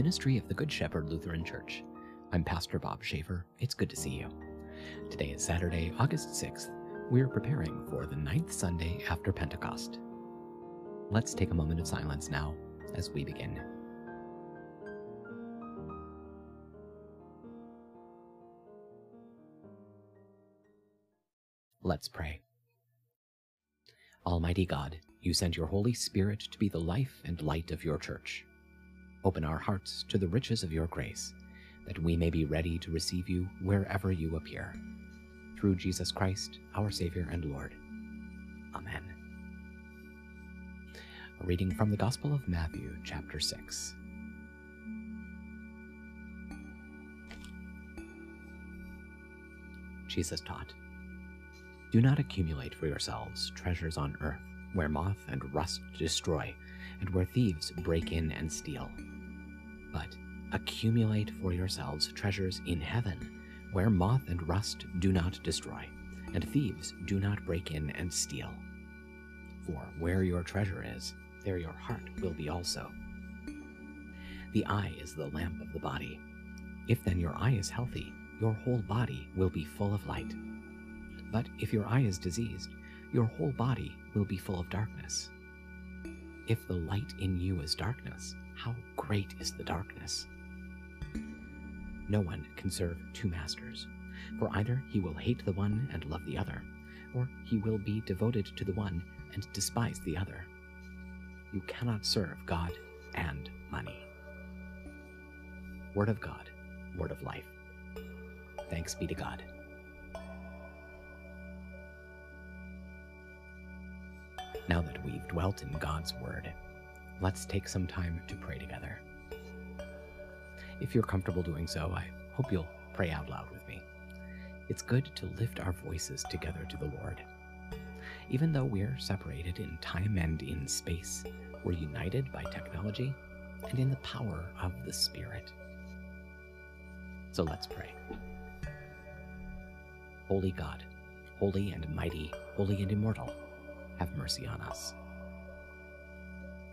ministry of the Good Shepherd Lutheran Church. I'm Pastor Bob Schaefer. It's good to see you. Today is Saturday, August 6th. We're preparing for the ninth Sunday after Pentecost. Let's take a moment of silence now as we begin. Let's pray. Almighty God, you sent your Holy Spirit to be the life and light of your church. Open our hearts to the riches of your grace, that we may be ready to receive you wherever you appear. Through Jesus Christ, our Savior and Lord. Amen. A reading from the Gospel of Matthew, chapter 6. Jesus taught, Do not accumulate for yourselves treasures on earth, where moth and rust destroy, and where thieves break in and steal. But accumulate for yourselves treasures in heaven, where moth and rust do not destroy, and thieves do not break in and steal. For where your treasure is, there your heart will be also. The eye is the lamp of the body. If then your eye is healthy, your whole body will be full of light. But if your eye is diseased, your whole body will be full of darkness. If the light in you is darkness, how great is the darkness? No one can serve two masters, for either he will hate the one and love the other, or he will be devoted to the one and despise the other. You cannot serve God and money. Word of God, word of life. Thanks be to God. Now that we've dwelt in God's Word, let's take some time to pray together. If you're comfortable doing so, I hope you'll pray out loud with me. It's good to lift our voices together to the Lord. Even though we're separated in time and in space, we're united by technology and in the power of the Spirit. So let's pray. Holy God, holy and mighty, holy and immortal, have mercy on us.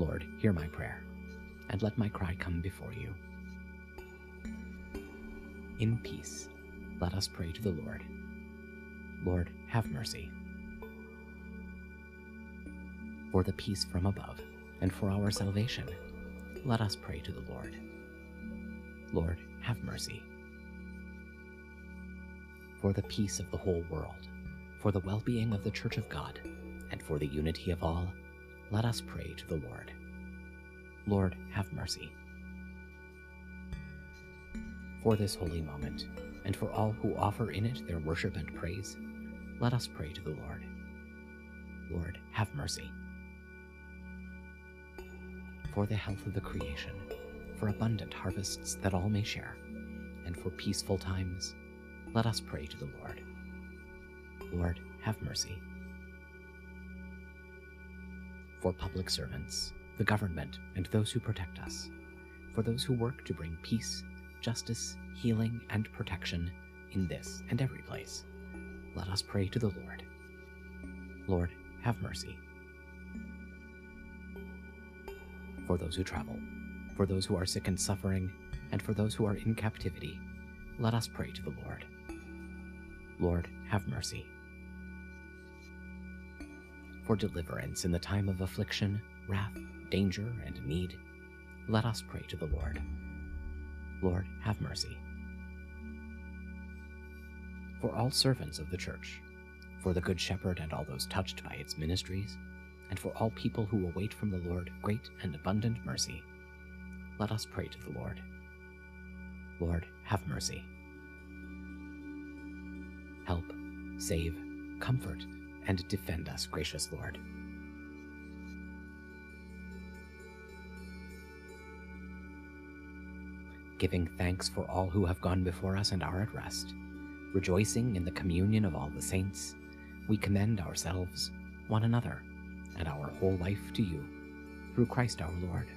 Lord, hear my prayer, and let my cry come before you. In peace, let us pray to the Lord. Lord, have mercy. For the peace from above, and for our salvation, let us pray to the Lord. Lord, have mercy. For the peace of the whole world, for the well being of the Church of God, and for the unity of all, let us pray to the Lord. Lord, have mercy. For this holy moment, and for all who offer in it their worship and praise, let us pray to the Lord. Lord, have mercy. For the health of the creation, for abundant harvests that all may share, and for peaceful times, let us pray to the Lord. Lord, have mercy. For public servants, the government, and those who protect us, for those who work to bring peace, justice, healing, and protection in this and every place, let us pray to the Lord. Lord, have mercy. For those who travel, for those who are sick and suffering, and for those who are in captivity, let us pray to the Lord. Lord, have mercy. For deliverance in the time of affliction, wrath, danger, and need, let us pray to the Lord. Lord, have mercy. For all servants of the Church, for the Good Shepherd and all those touched by its ministries, and for all people who await from the Lord great and abundant mercy, let us pray to the Lord. Lord, have mercy. Help, save, comfort, and defend us, gracious Lord. Giving thanks for all who have gone before us and are at rest, rejoicing in the communion of all the saints, we commend ourselves, one another, and our whole life to you, through Christ our Lord.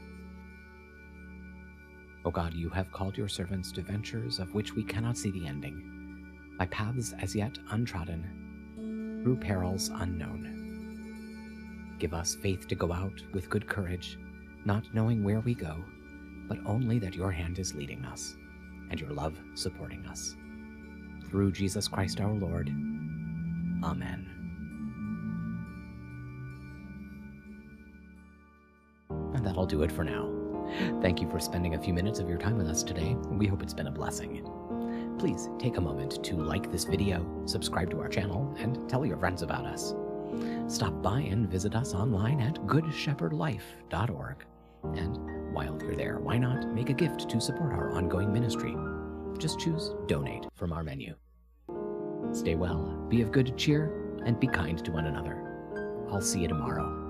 O God, you have called your servants to ventures of which we cannot see the ending, by paths as yet untrodden, through perils unknown. Give us faith to go out with good courage, not knowing where we go, but only that your hand is leading us, and your love supporting us. Through Jesus Christ our Lord. Amen. And that'll do it for now. Thank you for spending a few minutes of your time with us today. We hope it's been a blessing. Please take a moment to like this video, subscribe to our channel, and tell your friends about us. Stop by and visit us online at goodshepherdlife.org. And while you're there, why not make a gift to support our ongoing ministry? Just choose Donate from our menu. Stay well, be of good cheer, and be kind to one another. I'll see you tomorrow.